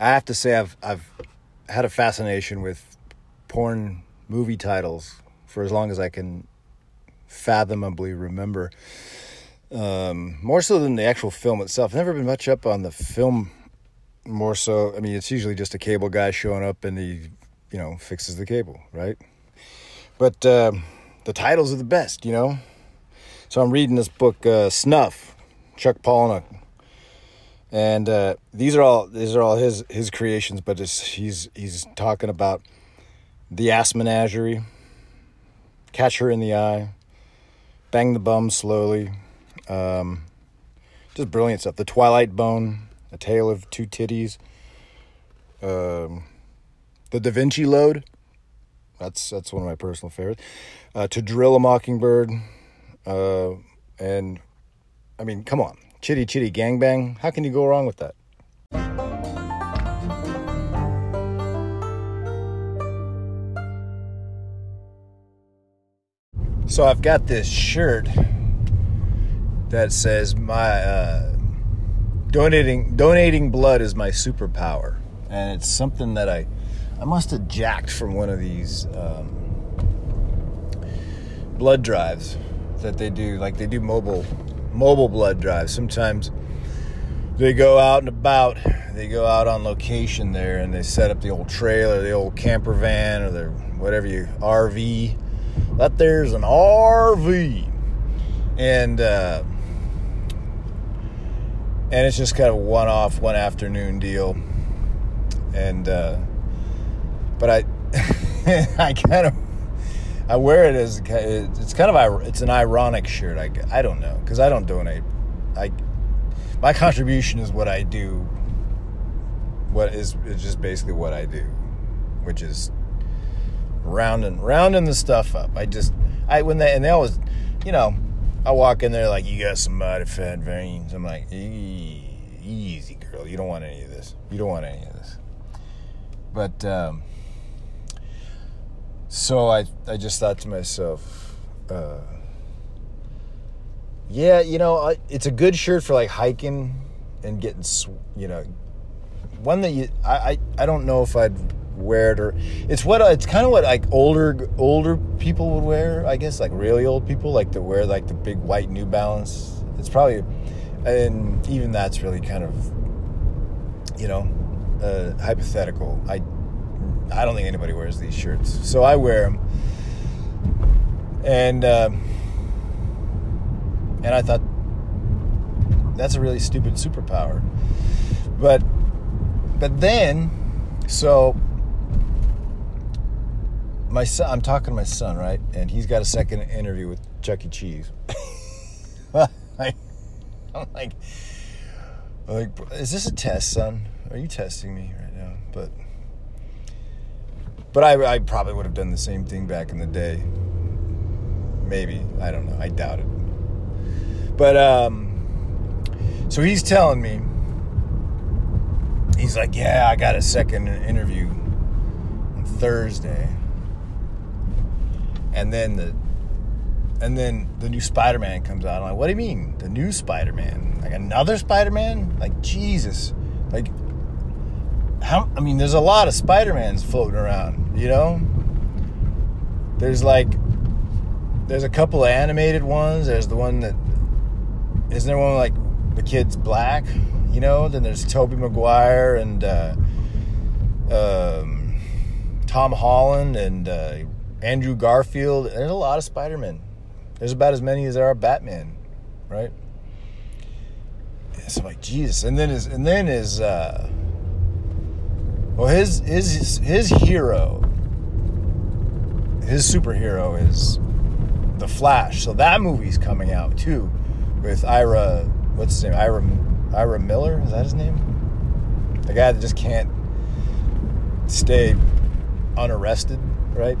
I have to say I've I've had a fascination with porn movie titles for as long as I can fathomably remember. Um, more so than the actual film itself. I've never been much up on the film. More so, I mean, it's usually just a cable guy showing up and he, you know, fixes the cable, right? But um, the titles are the best, you know. So I'm reading this book, uh, Snuff, Chuck Palahniuk, and uh, these are all these are all his his creations. But he's he's talking about the Ass Menagerie, Catch Her in the Eye, Bang the Bum Slowly, um, just brilliant stuff. The Twilight Bone, A Tale of Two Titties, um, The Da Vinci Load. That's that's one of my personal favorites. Uh, to Drill a Mockingbird, uh, and I mean, come on, Chitty Chitty Gangbang. How can you go wrong with that? So I've got this shirt that says my uh, donating donating blood is my superpower, and it's something that I I must have jacked from one of these um, blood drives that they do. Like they do mobile mobile blood drives. Sometimes they go out and about. They go out on location there, and they set up the old trailer, the old camper van, or the whatever you RV that there's an RV, and uh, and it's just kind of one off, one afternoon deal, and uh, but I I kind of I wear it as it's kind of it's an ironic shirt. I I don't know because I don't donate. I my contribution is what I do. What is is just basically what I do, which is rounding rounding the stuff up. I just I when they and they always, you know, I walk in there like you got some mighty fat veins. I'm like, easy girl, you don't want any of this. You don't want any of this. But um, so I I just thought to myself, uh, yeah, you know, it's a good shirt for like hiking and getting, you know, one that you I I, I don't know if I'd wear it or it's what it's kind of what like older older people would wear i guess like really old people like to wear like the big white new balance. It's probably and even that's really kind of you know uh, hypothetical. I i don't think anybody wears these shirts so i wear them and um, and i thought that's a really stupid superpower but but then so my son, I'm talking to my son, right? And he's got a second interview with Chuck E. Cheese. I, am like, like, is this a test, son? Are you testing me right now? But, but I, I probably would have done the same thing back in the day. Maybe I don't know. I doubt it. But um, so he's telling me, he's like, yeah, I got a second interview on Thursday and then the and then the new Spider-Man comes out. I'm like, what do you mean? The new Spider-Man? Like another Spider-Man? Like Jesus. Like how I mean, there's a lot of Spider-Mans floating around, you know? There's like there's a couple of animated ones. There's the one that isn't there one like the kid's black, you know? Then there's Tobey Maguire and uh, um, Tom Holland and uh, Andrew Garfield. There's a lot of Spider-Man. There's about as many as there are Batman, right? So like, Jesus. And then is and then is uh well his his his hero his superhero is the Flash. So that movie's coming out too with Ira what's his name? Ira Ira Miller? Is that his name? The guy that just can't stay unarrested, right?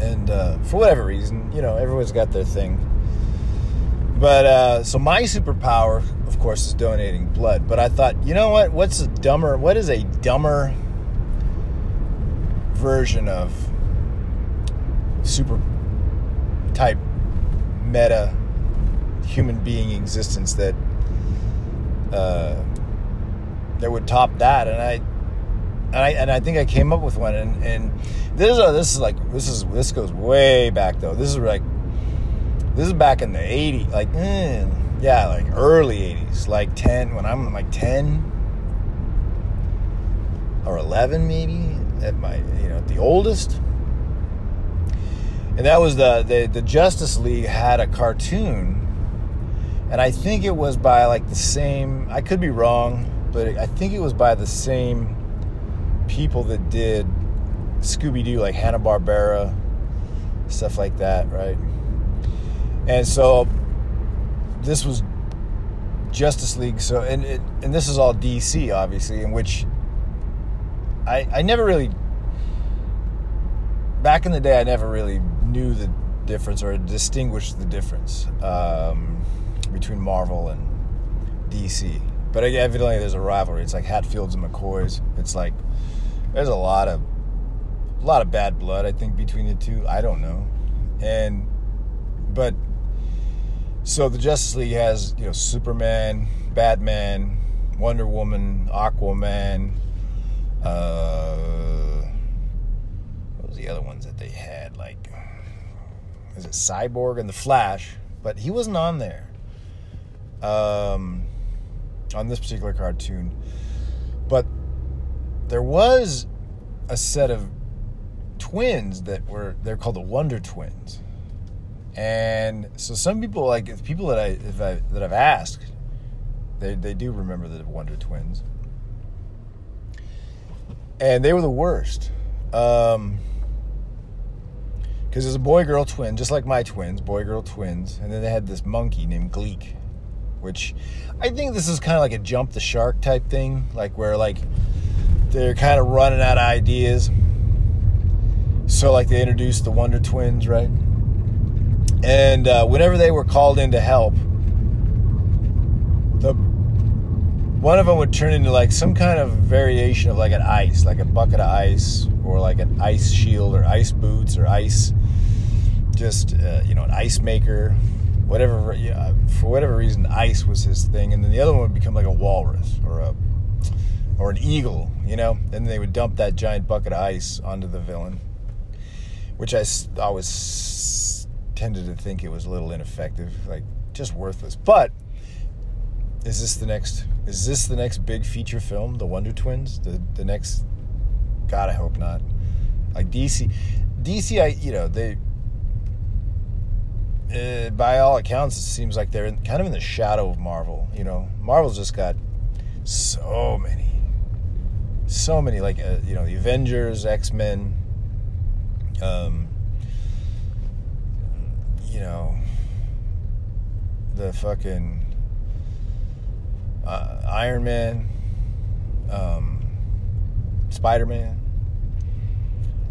and uh, for whatever reason, you know, everyone's got their thing. But uh, so my superpower, of course, is donating blood. But I thought, you know what? What's a dumber? What is a dumber version of super type meta human being existence that uh, that would top that, and I and I and I think I came up with one, and and this is a, this is like this is this goes way back though. This is like this is back in the '80s, like eh, yeah, like early '80s, like ten when I'm like ten or eleven maybe at my you know the oldest. And that was the, the the Justice League had a cartoon, and I think it was by like the same. I could be wrong, but I think it was by the same people that did Scooby Doo, like Hanna Barbera, stuff like that, right? And so this was Justice League. So and it, and this is all DC, obviously, in which I I never really back in the day I never really knew the difference or distinguished the difference um, between Marvel and DC. But evidently, there's a rivalry. It's like Hatfields and McCoys. It's like there's a lot of a lot of bad blood, I think, between the two. I don't know, and but so the Justice League has you know Superman, Batman, Wonder Woman, Aquaman. Uh, what was the other ones that they had? Like, is it Cyborg and the Flash? But he wasn't on there. Um, on this particular cartoon, but there was a set of twins that were they're called the Wonder Twins, and so some people like people that I, I that I've asked, they they do remember the Wonder Twins, and they were the worst. Um, because there's a boy girl twin, just like my twins, boy girl twins, and then they had this monkey named Gleek, which I think this is kind of like a jump the shark type thing, like where like they're kind of running out of ideas. So like they introduced the Wonder Twins, right? And uh, whenever they were called in to help, the one of them would turn into like some kind of variation of like an ice, like a bucket of ice, or like an ice shield, or ice boots, or ice, just uh, you know, an ice maker, whatever. Yeah, for whatever reason, ice was his thing, and then the other one would become like a walrus or a or an eagle, you know. And they would dump that giant bucket of ice onto the villain, which I always tended to think it was a little ineffective, like just worthless. But is this the next? Is this the next big feature film, The Wonder Twins? The the next? God, I hope not. Like DC, DC, I you know they. Uh, by all accounts, it seems like they're in, kind of in the shadow of Marvel. You know, Marvel's just got so many so many like uh, you know the Avengers, X Men, um, you know the fucking uh, Iron Man, um, Spider Man,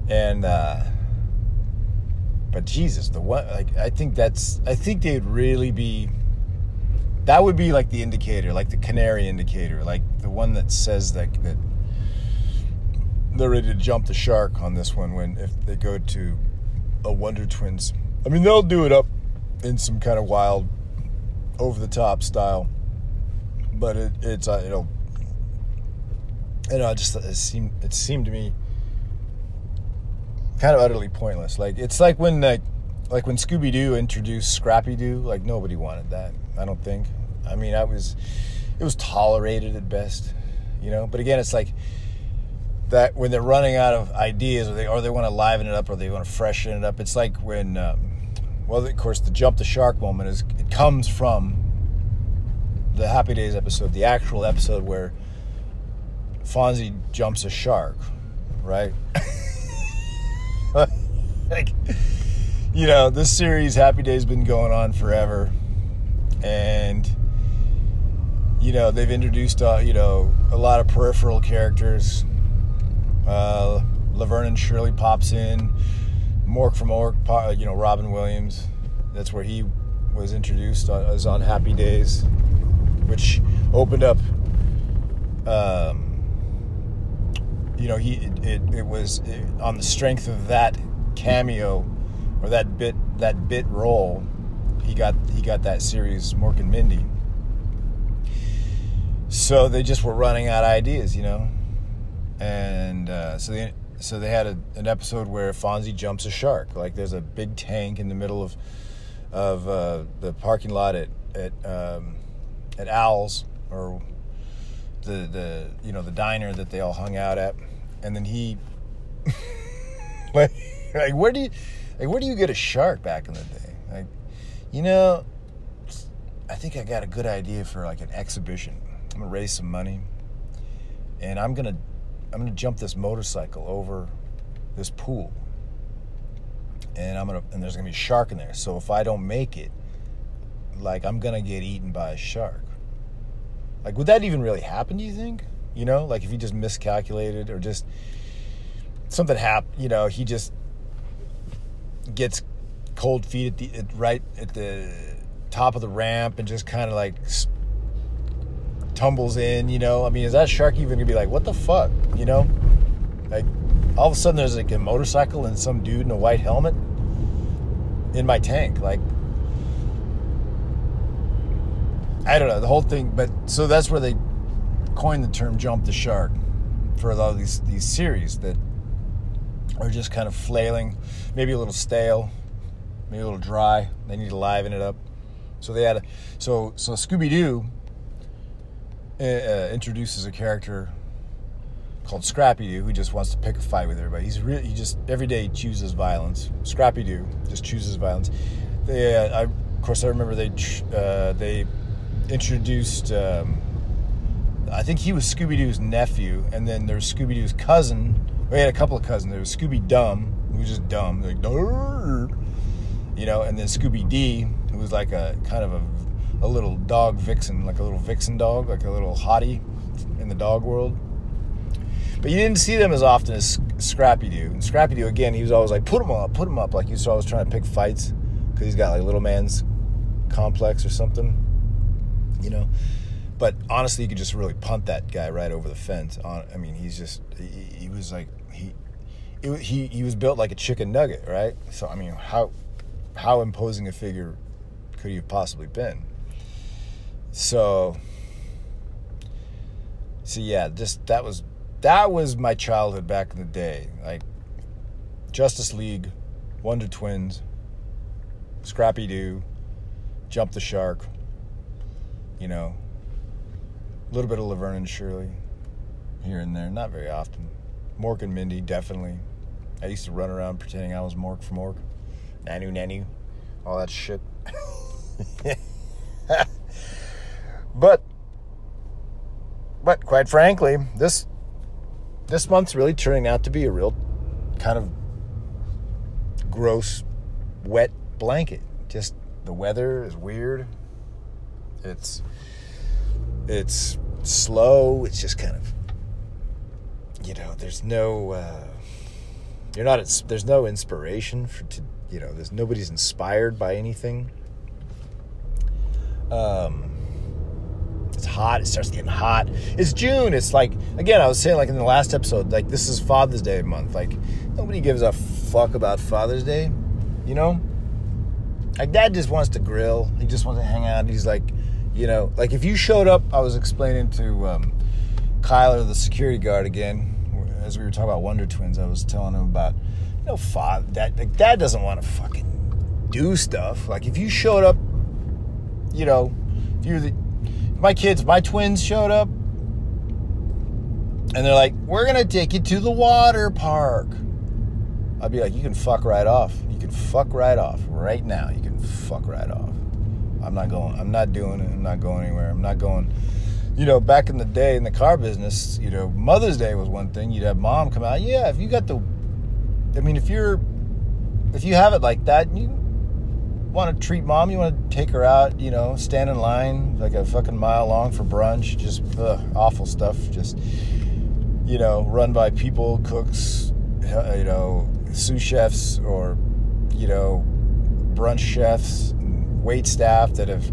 and uh, but Jesus, the one like I think that's I think they'd really be. That would be like the indicator, like the canary indicator, like the one that says that that they're ready to jump the shark on this one when if they go to a Wonder Twins. I mean, they'll do it up in some kind of wild, over the top style, but it, it's uh, it'll. You know, it just it seemed it seemed to me kind of utterly pointless. Like it's like when like like when Scooby Doo introduced Scrappy Doo. Like nobody wanted that. I don't think. I mean, I was it was tolerated at best, you know. But again, it's like that when they're running out of ideas or they or they want to liven it up or they want to freshen it up. It's like when, um, well, of course, the jump the shark moment is it comes from the Happy Days episode, the actual episode where Fonzie jumps a shark, right? like, you know, this series Happy Days been going on forever, and you know they've introduced uh, you know a lot of peripheral characters uh, Laverne and Shirley pops in. Mork from Ork, you know, Robin Williams. That's where he was introduced. On, was on Happy Days, which opened up. Um, you know, he it, it, it was it, on the strength of that cameo or that bit that bit role. He got he got that series Mork and Mindy. so they just were running out of ideas, you know. And uh, so they so they had a, an episode where Fonzie jumps a shark. Like there's a big tank in the middle of of uh, the parking lot at at um, at Owls or the the you know the diner that they all hung out at, and then he like like where do you like where do you get a shark back in the day? Like you know, I think I got a good idea for like an exhibition. I'm gonna raise some money, and I'm gonna I'm gonna jump this motorcycle over this pool, and I'm gonna and there's gonna be a shark in there. So if I don't make it, like I'm gonna get eaten by a shark. Like, would that even really happen? Do you think? You know, like if he just miscalculated or just something happened. You know, he just gets cold feet at the at, right at the top of the ramp and just kind of like tumbles in, you know. I mean, is that shark even gonna be like, what the fuck, you know? Like, all of a sudden there's like a motorcycle and some dude in a white helmet in my tank. Like, I don't know the whole thing, but so that's where they coined the term "jump the shark" for a lot of these these series that are just kind of flailing, maybe a little stale, maybe a little dry. They need to liven it up. So they had a so so Scooby Doo uh, introduces a character called Scrappy Doo who just wants to pick a fight with everybody. He's really he just every day chooses violence. Scrappy Doo just chooses violence. They, uh, I, of course, I remember they uh, they introduced. Um, I think he was Scooby Doo's nephew, and then there's Scooby Doo's cousin. We had a couple of cousins. There was Scooby Dum, who was just dumb, like you know, and then Scooby Dee, who was like a kind of a a little dog vixen, like a little vixen dog, like a little hottie in the dog world. But you didn't see them as often as Scrappy Doo. And Scrappy Doo, again, he was always like, put him up, put him up. Like he was always trying to pick fights because he's got like little man's complex or something, you know. But honestly, you could just really punt that guy right over the fence. On I mean, he's just, he, he was like, he, it, he, he was built like a chicken nugget, right? So, I mean, how, how imposing a figure could he have possibly been? So, so yeah, just that was that was my childhood back in the day. Like Justice League, Wonder Twins, Scrappy Doo, Jump the Shark. You know, a little bit of Laverne and Shirley here and there, not very often. Mork and Mindy, definitely. I used to run around pretending I was Mork from Mork. Nanu Nanu, all that shit. But but quite frankly, this this month's really turning out to be a real kind of gross wet blanket. Just the weather is weird. It's it's slow. It's just kind of you know, there's no uh, you're not there's no inspiration for to you know, there's nobody's inspired by anything. Um it's hot. It starts getting hot. It's June. It's like again, I was saying like in the last episode, like this is Father's Day month. Like nobody gives a fuck about Father's Day, you know. Like dad just wants to grill. He just wants to hang out. He's like, you know, like if you showed up, I was explaining to um, Kyler, the security guard, again, as we were talking about Wonder Twins. I was telling him about, you know, father. Dad, like dad doesn't want to fucking do stuff. Like if you showed up, you know, if you're the my kids, my twins showed up and they're like, we're going to take you to the water park. I'd be like, you can fuck right off. You can fuck right off right now. You can fuck right off. I'm not going, I'm not doing it. I'm not going anywhere. I'm not going. You know, back in the day in the car business, you know, Mother's Day was one thing. You'd have mom come out. Yeah, if you got the, I mean, if you're, if you have it like that, you want to treat mom, you want to take her out, you know, stand in line like a fucking mile long for brunch, just ugh, awful stuff. Just, you know, run by people, cooks, you know, sous chefs or, you know, brunch chefs, wait staff that have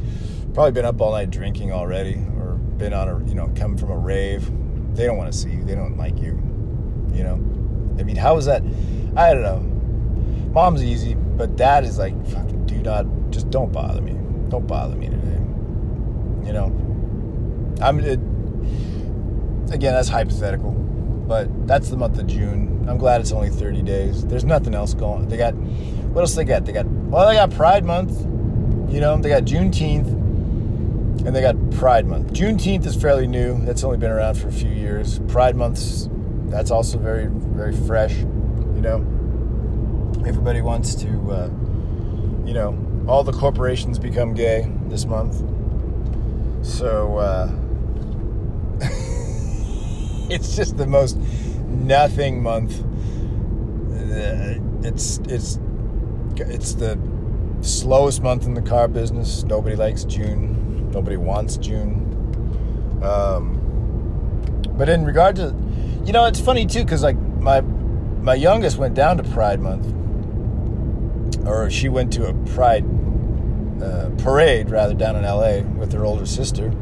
probably been up all night drinking already or been on a, you know, come from a rave. They don't want to see you. They don't like you, you know. I mean, how is that? I don't know. Mom's easy, but dad is like not just don't bother me. Don't bother me today. You know, I'm. It, again, that's hypothetical, but that's the month of June. I'm glad it's only 30 days. There's nothing else going. They got what else they got? They got well, they got Pride Month. You know, they got Juneteenth, and they got Pride Month. Juneteenth is fairly new. That's only been around for a few years. Pride Month's that's also very very fresh. You know, everybody wants to. Uh, you know, all the corporations become gay this month. So uh, it's just the most nothing month. Uh, it's it's it's the slowest month in the car business. Nobody likes June. Nobody wants June. Um, but in regard to, you know, it's funny too because like my my youngest went down to Pride Month or she went to a pride uh, parade rather down in LA with her older sister,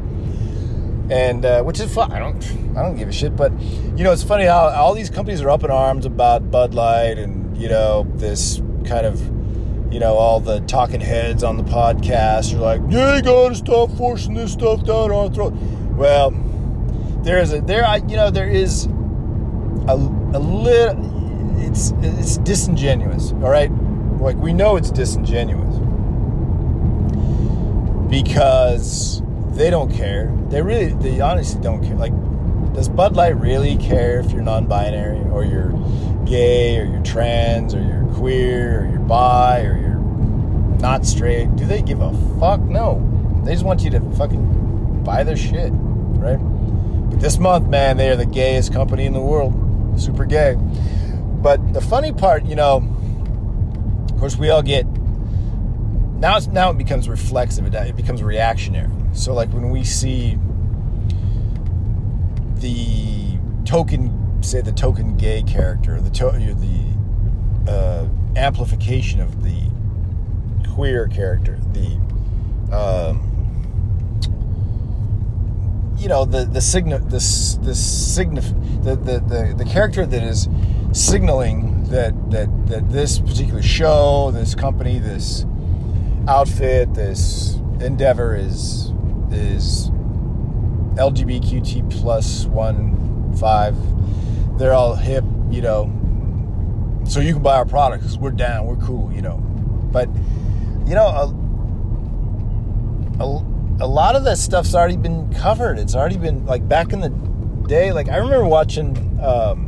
and uh, which is fun. I don't I don't give a shit, but you know it's funny how all these companies are up in arms about Bud Light and you know this kind of you know all the talking heads on the podcast are like, yeah, you gotta stop forcing this stuff down our throat. Well, there is a there I you know there is a, a little it's it's disingenuous. All right like, we know it's disingenuous because they don't care. They really, they honestly don't care. Like, does Bud Light really care if you're non binary or you're gay or you're trans or you're queer or you're bi or you're not straight? Do they give a fuck? No. They just want you to fucking buy their shit, right? But this month, man, they are the gayest company in the world. Super gay. But the funny part, you know, of course, we all get now. Now it becomes reflexive. It becomes reactionary. So, like when we see the token, say the token gay character, the to, the uh, amplification of the queer character, the um, you know the the signal the the signif the, the the the character that is signaling that that that this particular show, this company, this outfit, this endeavor is is LGBTQ plus one five. They're all hip, you know. So you can buy our product because we're down, we're cool, you know. But you know, a, a, a lot of that stuff's already been covered. It's already been like back in the day. Like I remember watching. Um,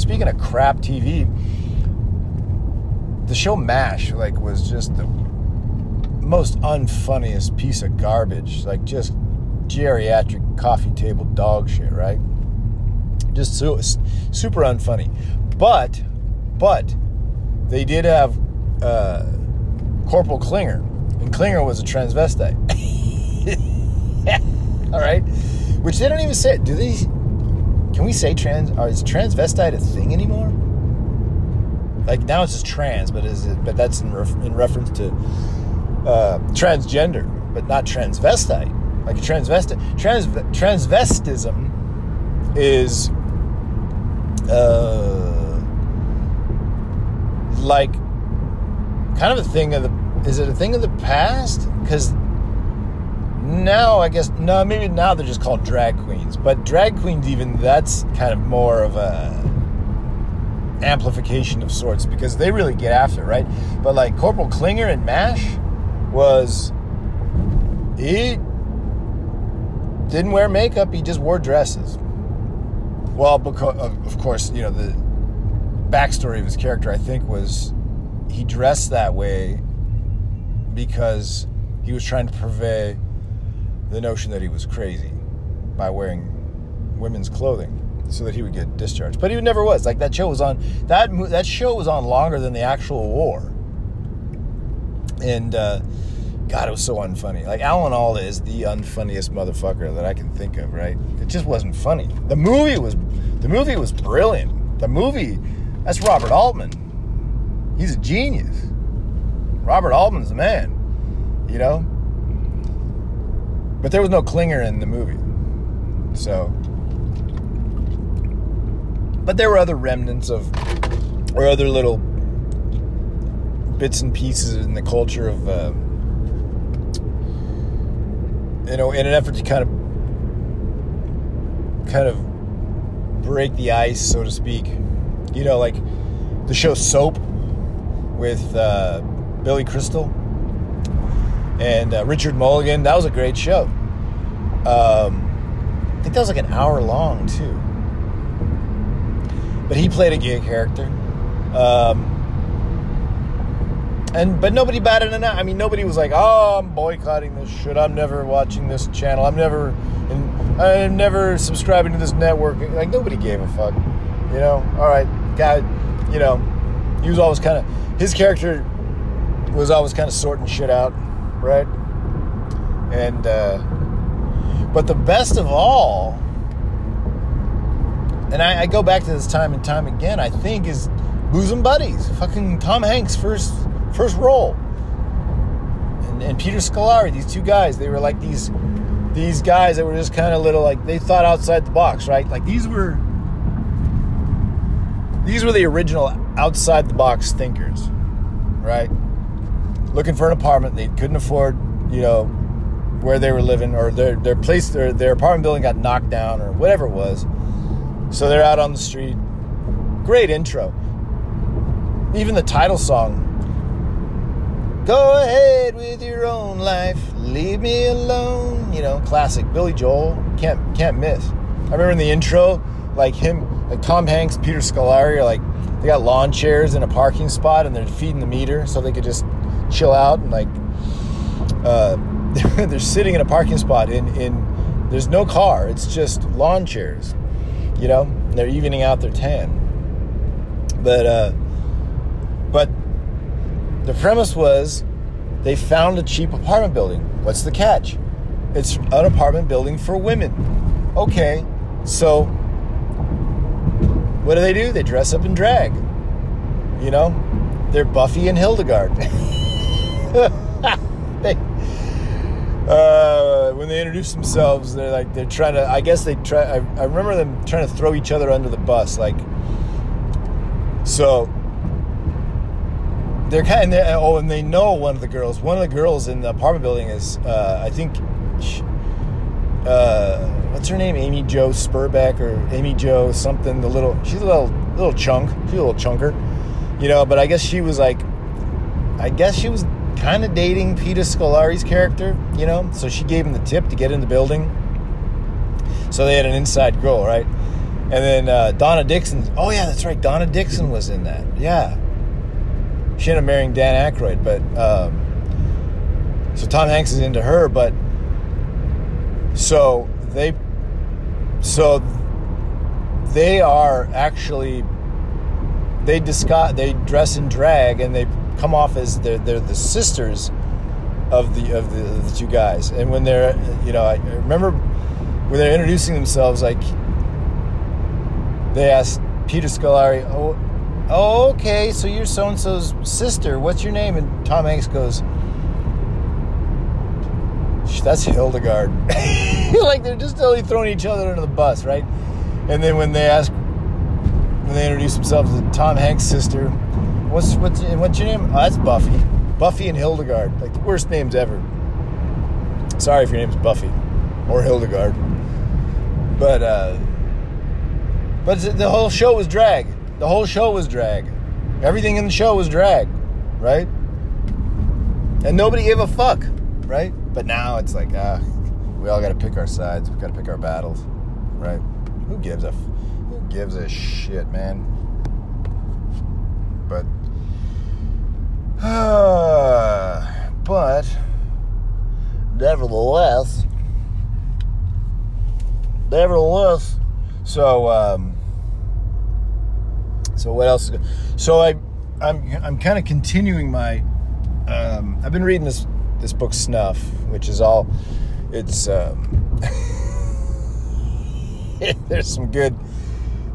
speaking of crap TV, the show MASH like was just the most unfunniest piece of garbage. Like just geriatric coffee table dog shit, right? Just so, super unfunny. But, but they did have uh, Corporal Klinger, and Klinger was a transvestite. All right, which they don't even say. Do they? Can we say trans? Or is transvestite a thing anymore? Like now it's just trans, but is it? But that's in, ref, in reference to uh, transgender, but not transvestite. Like a transvestite, trans transvestism is uh, like kind of a thing of the. Is it a thing of the past? Because now I guess no, maybe now they're just called drag queens. But drag queens, even that's kind of more of a amplification of sorts because they really get after it, right? But like Corporal Klinger and Mash was he didn't wear makeup; he just wore dresses. Well, because of course, you know the backstory of his character. I think was he dressed that way because he was trying to purvey the notion that he was crazy by wearing women's clothing so that he would get discharged. But he never was. Like that show was on that that show was on longer than the actual war. And uh, God, it was so unfunny. Like Alan Alda is the unfunniest motherfucker that I can think of. Right? It just wasn't funny. The movie was the movie was brilliant. The movie that's Robert Altman. He's a genius. Robert Altman's the man. You know, but there was no Klinger in the movie. So, but there were other remnants of, or other little bits and pieces in the culture of, uh, you know, in an effort to kind of, kind of break the ice, so to speak. You know, like the show Soap with uh, Billy Crystal and uh, Richard Mulligan. That was a great show. Um, I think that was like an hour long too. But he played a gay character. Um, and but nobody batted an eye. I mean, nobody was like, "Oh, I'm boycotting this shit. I'm never watching this channel. I'm never, and I'm never subscribing to this network." Like nobody gave a fuck. You know. All right, guy. You know, he was always kind of his character was always kind of sorting shit out, right? And uh, but the best of all, and I, I go back to this time and time again. I think is bosom buddies. Fucking Tom Hanks first first role. And, and Peter Scolari, these two guys, they were like these these guys that were just kind of little like they thought outside the box, right? Like these were these were the original outside the box thinkers, right? Looking for an apartment they couldn't afford, you know, where they were living or their their place their their apartment building got knocked down or whatever it was. So they're out on the street. Great intro. Even the title song Go ahead with your own life. Leave me alone. You know, classic Billy Joel. Can't can't miss. I remember in the intro, like him, like Tom Hanks, Peter Scolari are like they got lawn chairs in a parking spot and they're feeding the meter so they could just chill out and like uh, they're sitting in a parking spot in in there's no car. It's just lawn chairs. You know, they're evening out their tan. But uh, but the premise was they found a cheap apartment building. What's the catch? It's an apartment building for women. Okay, so what do they do? They dress up in drag. You know, they're Buffy and Hildegard. uh, when they introduce themselves, they're like they're trying to. I guess they try. I, I remember them trying to throw each other under the bus. Like, so they're kind of oh, and they know one of the girls. One of the girls in the apartment building is, uh, I think, uh, what's her name? Amy Jo Sperbeck or Amy Jo something. The little, she's a little little chunk. She's a little chunker, you know. But I guess she was like, I guess she was kind of dating Peter Scolari's character, you know. So she gave him the tip to get in the building. So they had an inside girl, right? And then uh, Donna Dixon. Oh yeah, that's right. Donna Dixon was in that. Yeah she ended up marrying Dan Aykroyd, but um, so Tom Hanks is into her, but so they so they are actually they discuss they dress in drag and they come off as they're, they're the sisters of the of the, the two guys and when they're you know I remember when they're introducing themselves like they asked Peter Scolari oh okay, so you're so and so's sister. What's your name? And Tom Hanks goes, that's Hildegard. like they're just totally throwing each other under the bus, right? And then when they ask, when they introduce themselves as Tom Hanks' sister, what's what's what's your name? Oh, that's Buffy. Buffy and Hildegard, like the worst names ever. Sorry if your name's Buffy or Hildegard, but uh, but the whole show was drag. The whole show was drag. Everything in the show was drag, right? And nobody gave a fuck, right? But now it's like, ah, we all got to pick our sides. We got to pick our battles, right? Who gives a who gives a shit, man? But, but, nevertheless, nevertheless, so um, so what else? So I, I'm I'm kind of continuing my. Um, I've been reading this this book Snuff, which is all. It's um, there's some good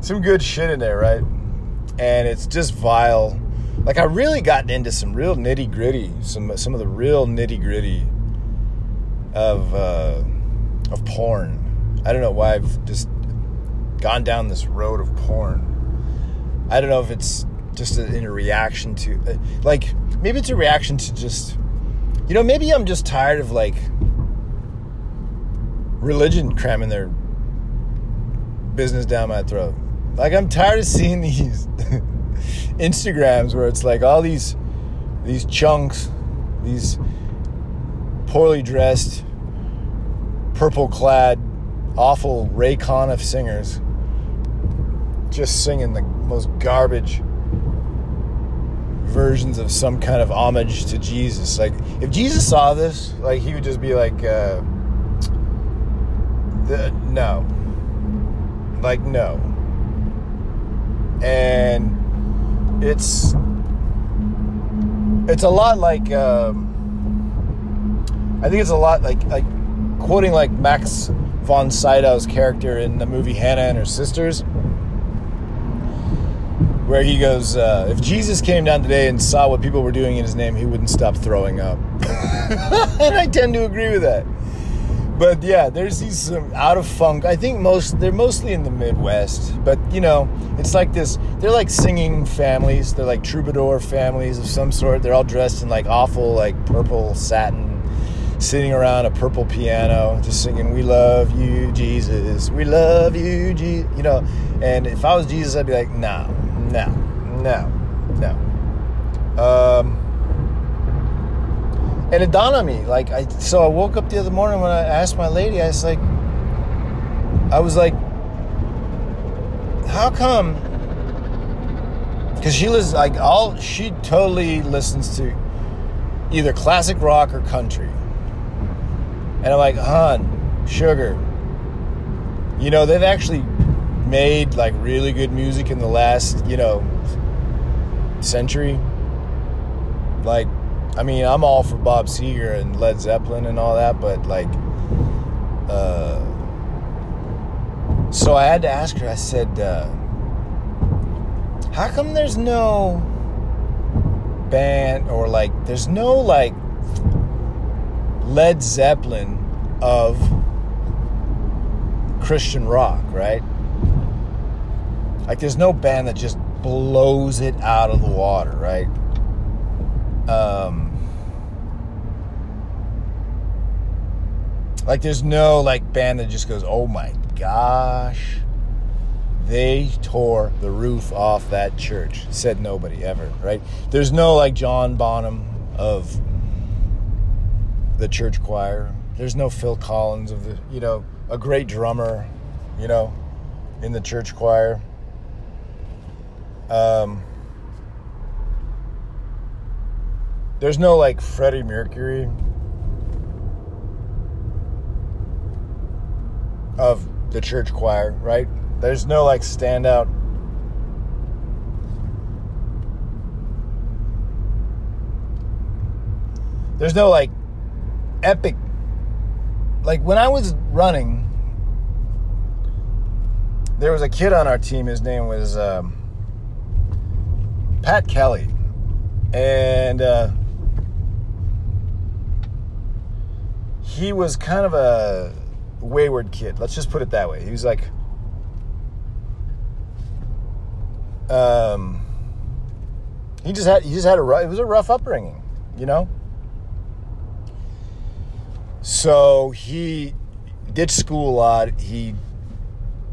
some good shit in there, right? And it's just vile. Like I really got into some real nitty gritty, some some of the real nitty gritty of uh, of porn. I don't know why I've just gone down this road of porn I don't know if it's just a, in a reaction to, uh, like, maybe it's a reaction to just, you know, maybe I'm just tired of like religion cramming their business down my throat. Like I'm tired of seeing these Instagrams where it's like all these these chunks, these poorly dressed, purple clad, awful Ray Conniff singers just singing the most garbage versions of some kind of homage to Jesus. Like if Jesus saw this, like he would just be like, uh, the, no, like no, and it's it's a lot like um, I think it's a lot like like quoting like Max von Sydow's character in the movie Hannah and her sisters where he goes, uh, if Jesus came down today and saw what people were doing in his name, he wouldn't stop throwing up. and I tend to agree with that. But yeah, there's these some out of funk. I think most they're mostly in the Midwest, but you know, it's like this. They're like singing families. They're like troubadour families of some sort. They're all dressed in like awful like purple satin, sitting around a purple piano, just singing "We love you, Jesus. We love you, Jesus." You know, and if I was Jesus, I'd be like, "No, no, no, no." Um, and it dawned on me, like I. So I woke up the other morning when I asked my lady, I was like, I was like, how come? Because she was like all she totally listens to either classic rock or country. And I'm like, hon, sugar. You know, they've actually made like really good music in the last, you know, century. Like, I mean, I'm all for Bob Seger and Led Zeppelin and all that, but like, uh, so I had to ask her, I said, uh, how come there's no band or like, there's no like Led Zeppelin of Christian rock, right? Like, there's no band that just blows it out of the water, right? Um, like, there's no like band that just goes, "Oh my gosh, they tore the roof off that church." Said nobody ever, right? There's no like John Bonham of the church choir. There's no Phil Collins of the, you know, a great drummer, you know, in the church choir. Um, there's no like Freddie Mercury of the church choir, right? There's no like standout. There's no like epic. Like when I was running, there was a kid on our team. His name was um, Pat Kelly, and uh, he was kind of a wayward kid. Let's just put it that way. He was like, um, he just had he just had a rough, it was a rough upbringing, you know. So he did school a lot. He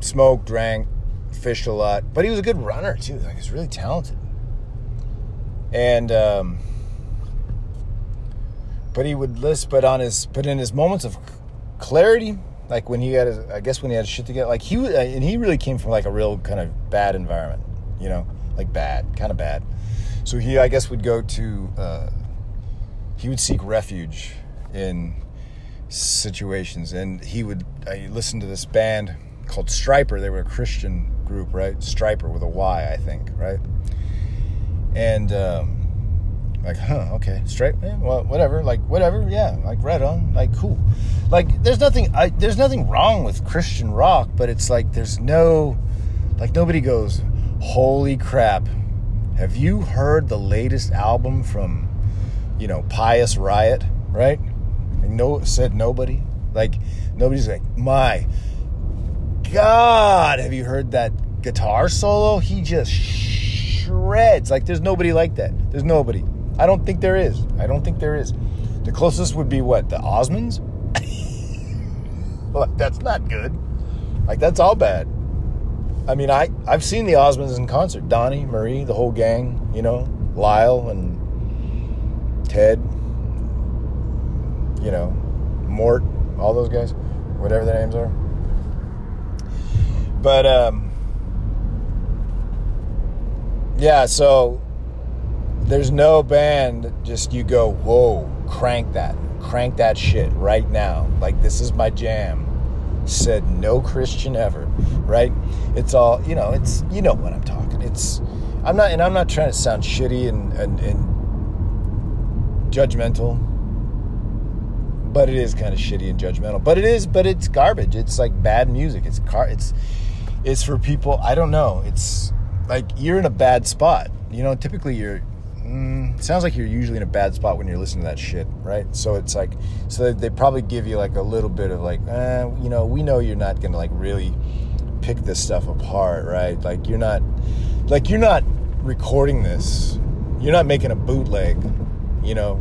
smoked, drank, fished a lot, but he was a good runner too. Like he's really talented. And um, but he would list, but on his, but in his moments of clarity, like when he had, his, I guess when he had shit together, like he uh, and he really came from like a real kind of bad environment, you know, like bad, kind of bad. So he, I guess, would go to, uh, he would seek refuge in situations, and he would. I listened to this band called Stryper. They were a Christian group, right? Stryper with a Y, I think, right? And um, like, huh, okay, straight, yeah, well, whatever, like, whatever, yeah, like, right on, like, cool. Like, there's nothing, I, there's nothing wrong with Christian rock, but it's like there's no, like, nobody goes, holy crap, have you heard the latest album from, you know, Pious Riot, right? And no, said nobody. Like, nobody's like, my God, have you heard that guitar solo? He just shreds. Like, there's nobody like that. There's nobody. I don't think there is. I don't think there is. The closest would be what? The Osmonds? well, that's not good. Like, that's all bad. I mean, I I've seen the Osmonds in concert. Donnie, Marie, the whole gang. You know, Lyle and Ted. You know, Mort, all those guys, whatever their names are. But um, yeah, so there's no band just you go, whoa, crank that, crank that shit right now. Like this is my jam. Said no Christian ever, right? It's all you know. It's you know what I'm talking. It's I'm not, and I'm not trying to sound shitty and and, and judgmental, but it is kind of shitty and judgmental. But it is, but it's garbage. It's like bad music. It's car. It's it's for people. I don't know. It's like you're in a bad spot. You know, typically you're mm, sounds like you're usually in a bad spot when you're listening to that shit, right? So it's like, so they probably give you like a little bit of like, eh, you know, we know you're not gonna like really pick this stuff apart, right? Like you're not, like you're not recording this, you're not making a bootleg, you know.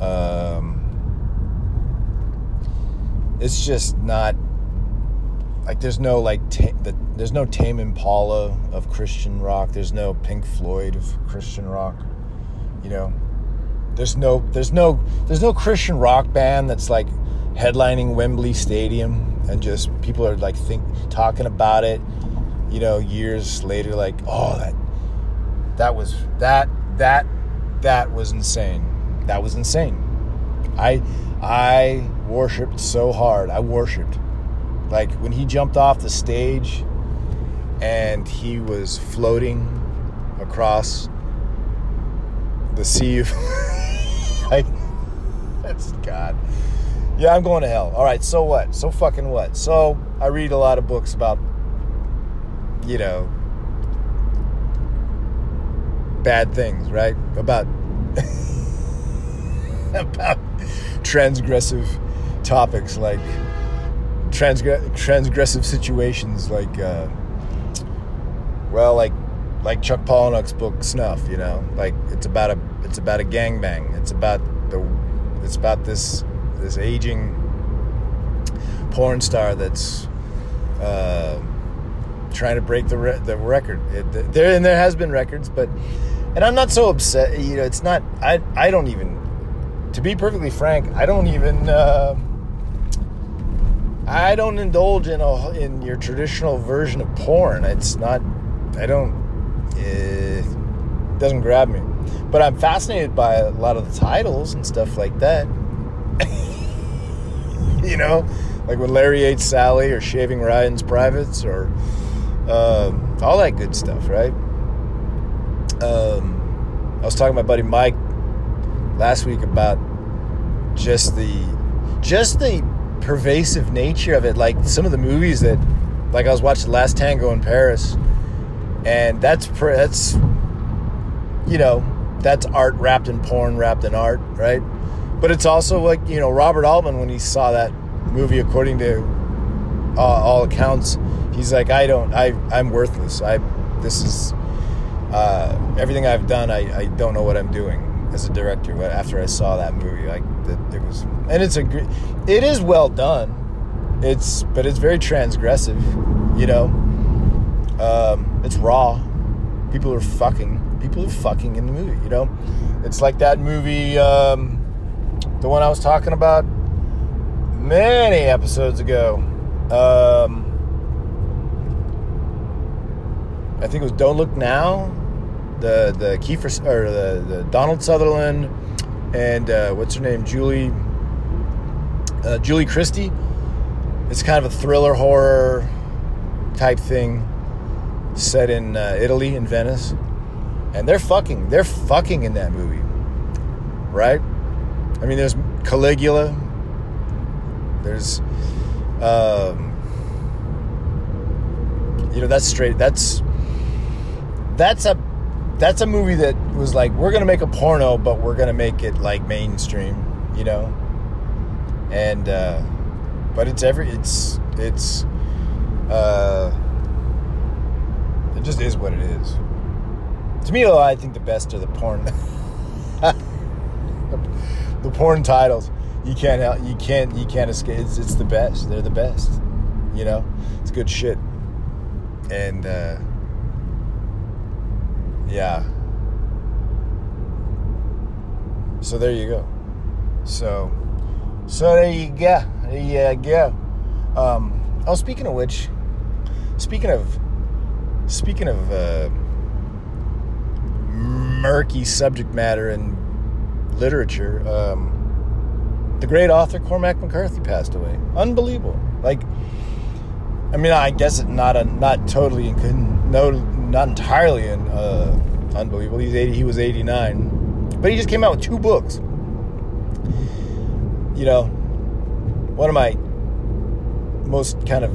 Um, it's just not like there's no like the, there's no Tame Impala of Christian rock. There's no Pink Floyd of Christian rock. You know, there's no there's no there's no Christian rock band that's like headlining Wembley Stadium and just people are like think talking about it. You know, years later, like oh that that was that that that was insane. That was insane. I I worshipped so hard. I worshipped like when he jumped off the stage and he was floating across the sea of like that's God. Yeah, I'm going to hell. All right, so what? So fucking what? So I read a lot of books about you know bad things, right? About about transgressive topics like transgressive situations like uh, well like like Chuck Palahniuk's book Snuff you know? Like it's about a it's about a gangbang. It's about the it's about this this aging porn star that's uh, trying to break the re- the record. It, there and there has been records but and I'm not so upset you know it's not I I don't even to be perfectly frank I don't even uh, I don't indulge in a, in your traditional version of porn. It's not. I don't. It doesn't grab me. But I'm fascinated by a lot of the titles and stuff like that. you know, like when Larry ate Sally or Shaving Ryan's Privates or uh, all that good stuff, right? Um, I was talking to my buddy Mike last week about just the just the pervasive nature of it. Like some of the movies that, like I was watching Last Tango in Paris, and that's that's, you know, that's art wrapped in porn, wrapped in art, right? But it's also like you know Robert Altman when he saw that movie, according to uh, all accounts, he's like, I don't, I, I'm worthless. I, this is uh, everything I've done. I, I don't know what I'm doing as a director. But after I saw that movie, like it was, and it's a, it is well done. It's, but it's very transgressive. You know, um, it's raw. People are fucking. People are fucking in the movie. You know, it's like that movie, um, the one I was talking about many episodes ago. Um, I think it was Don't Look Now the the Kiefer or the, the Donald Sutherland and uh, what's her name Julie uh, Julie Christie. It's kind of a thriller horror type thing set in uh, Italy in Venice, and they're fucking they're fucking in that movie, right? I mean, there's Caligula. There's, um, you know, that's straight. That's that's a that's a movie that was like we're gonna make a porno but we're gonna make it like mainstream you know? And uh but it's every it's it's uh it just is what it is. To me i think the best are the porn the porn titles. You can't you can't you can't escape it's, it's the best they're the best you know? It's good shit. And uh, yeah. So there you go. So, so there you go. There you go. Um, oh, speaking of which, speaking of, speaking of uh, murky subject matter and literature, um, the great author Cormac McCarthy passed away. Unbelievable. Like, I mean, I guess it not a, not totally no not entirely in, uh, unbelievable. He's 80. He was 89, but he just came out with two books. You know, one of my most kind of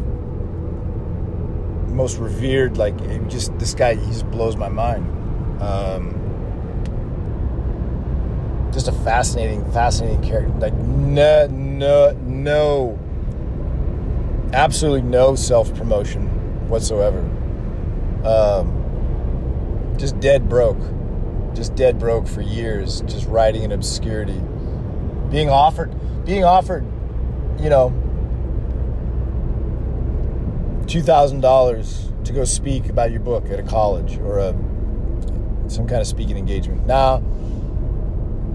most revered, like just this guy, he just blows my mind. Um, just a fascinating, fascinating character. Like no, no, no, absolutely no self promotion whatsoever. Um, just dead broke, just dead broke for years, just writing in obscurity, being offered, being offered, you know, two thousand dollars to go speak about your book at a college or a some kind of speaking engagement. Now,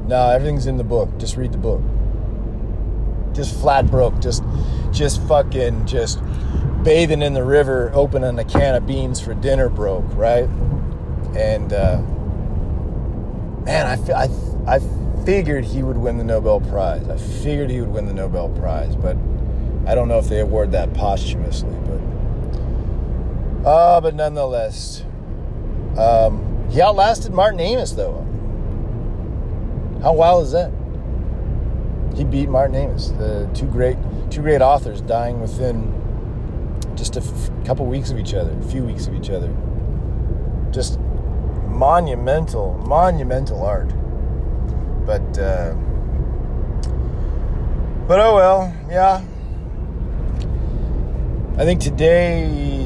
now everything's in the book. Just read the book. Just flat broke. Just, just fucking just bathing in the river, opening a can of beans for dinner broke, right? And uh, man, I, I, I figured he would win the Nobel Prize. I figured he would win the Nobel Prize, but I don't know if they award that posthumously. But, uh, but nonetheless, um, he outlasted Martin Amis, though. How wild is that? He beat Martin Amis, the two great, two great authors dying within just a f- couple weeks of each other, a few weeks of each other. Just monumental, monumental art. But, uh, but oh well, yeah. I think today,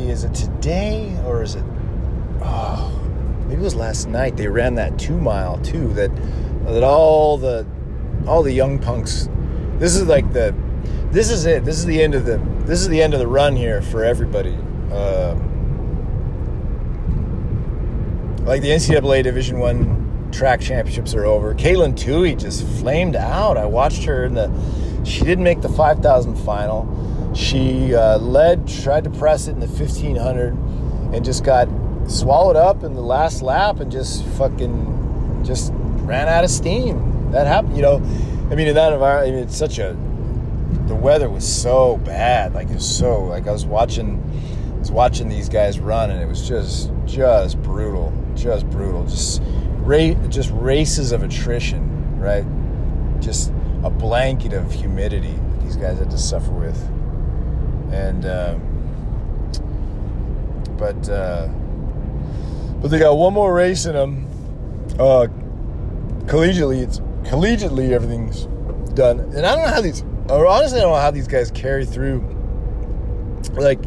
is it today or is it, oh, maybe it was last night. They ran that two mile too, that, that all the, all the young punks, this is like the, this is it. This is the end of the this is the end of the run here for everybody. Um, like the NCAA Division One track championships are over. Katelyn Tuohy just flamed out. I watched her in the. She didn't make the 5,000 final. She uh, led, tried to press it in the 1500, and just got swallowed up in the last lap and just fucking just ran out of steam. That happened, you know. I mean, in that environment, I mean, it's such a the weather was so bad. Like it was so like I was watching I was watching these guys run and it was just just brutal. Just brutal. Just rate just races of attrition, right? Just a blanket of humidity these guys had to suffer with. And uh, but uh, but they got one more race in them. Uh, collegiately, it's collegiately everything's done, and I don't know how these or honestly, I don't know how these guys carry through. Like,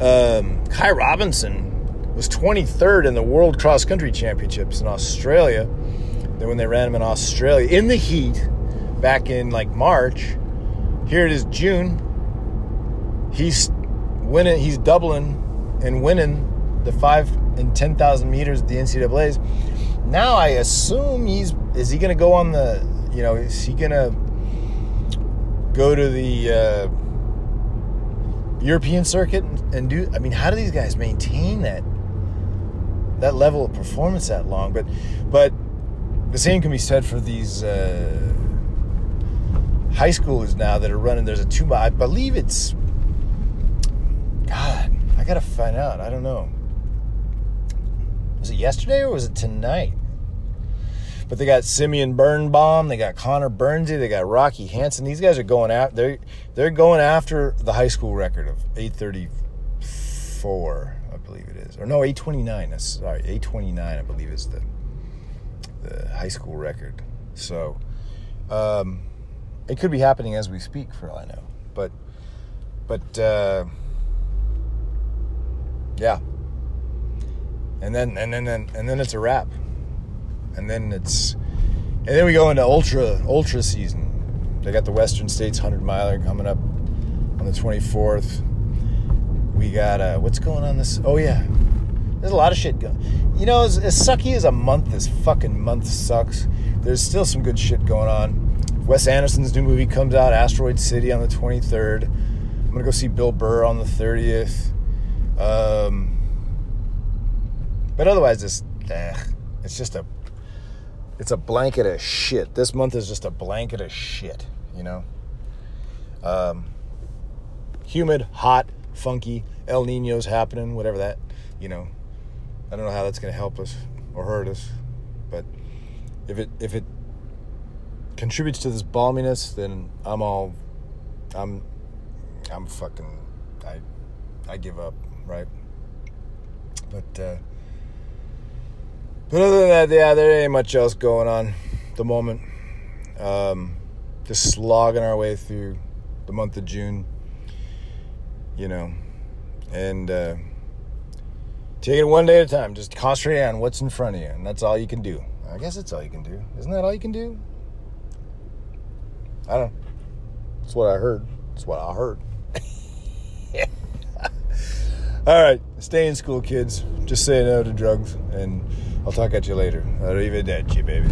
um, Ky Robinson was 23rd in the World Cross Country Championships in Australia. Then when they ran him in Australia in the heat back in like March, here it is June. He's winning. He's doubling and winning the five and ten thousand meters at the NCAA's. Now I assume he's is he going to go on the you know is he going to go to the uh, European circuit and do. I mean, how do these guys maintain that that level of performance that long? But but the same can be said for these uh, high schoolers now that are running. There's a two. I believe it's. God, I gotta find out. I don't know. Was it yesterday or was it tonight? But they got Simeon Birnbaum, they got Connor Burnsy, they got Rocky Hanson. These guys are going after they're they're going after the high school record of 834, I believe it is. Or no, 829. Sorry, 829 I believe is the the high school record. So um, it could be happening as we speak for all I know. But but uh, yeah. And then and then and then it's a wrap and then it's and then we go into ultra ultra season. They got the Western States 100 miler coming up on the 24th. We got uh, what's going on this? Oh yeah, there's a lot of shit going. You know, as, as sucky as a month, this fucking month sucks. There's still some good shit going on. Wes Anderson's new movie comes out, Asteroid City, on the 23rd. I'm gonna go see Bill Burr on the 30th. Um, but otherwise, this eh, it's just a it's a blanket of shit. This month is just a blanket of shit. You know. Um, humid, hot, funky. El Nino's happening, whatever that, you know. I don't know how that's going to help us or hurt us, but if it if it contributes to this balminess, then I'm all I'm I'm fucking I I give up, right? But uh but other than that, yeah, there ain't much else going on the moment. Um just slogging our way through the month of June you know, and uh, take it one day at a time. Just concentrate on what's in front of you, and that's all you can do. I guess that's all you can do. Isn't that all you can do? I don't. That's what I heard. That's what I heard. all right, stay in school, kids. Just say no to drugs, and I'll talk at you later. Arrivederci, baby.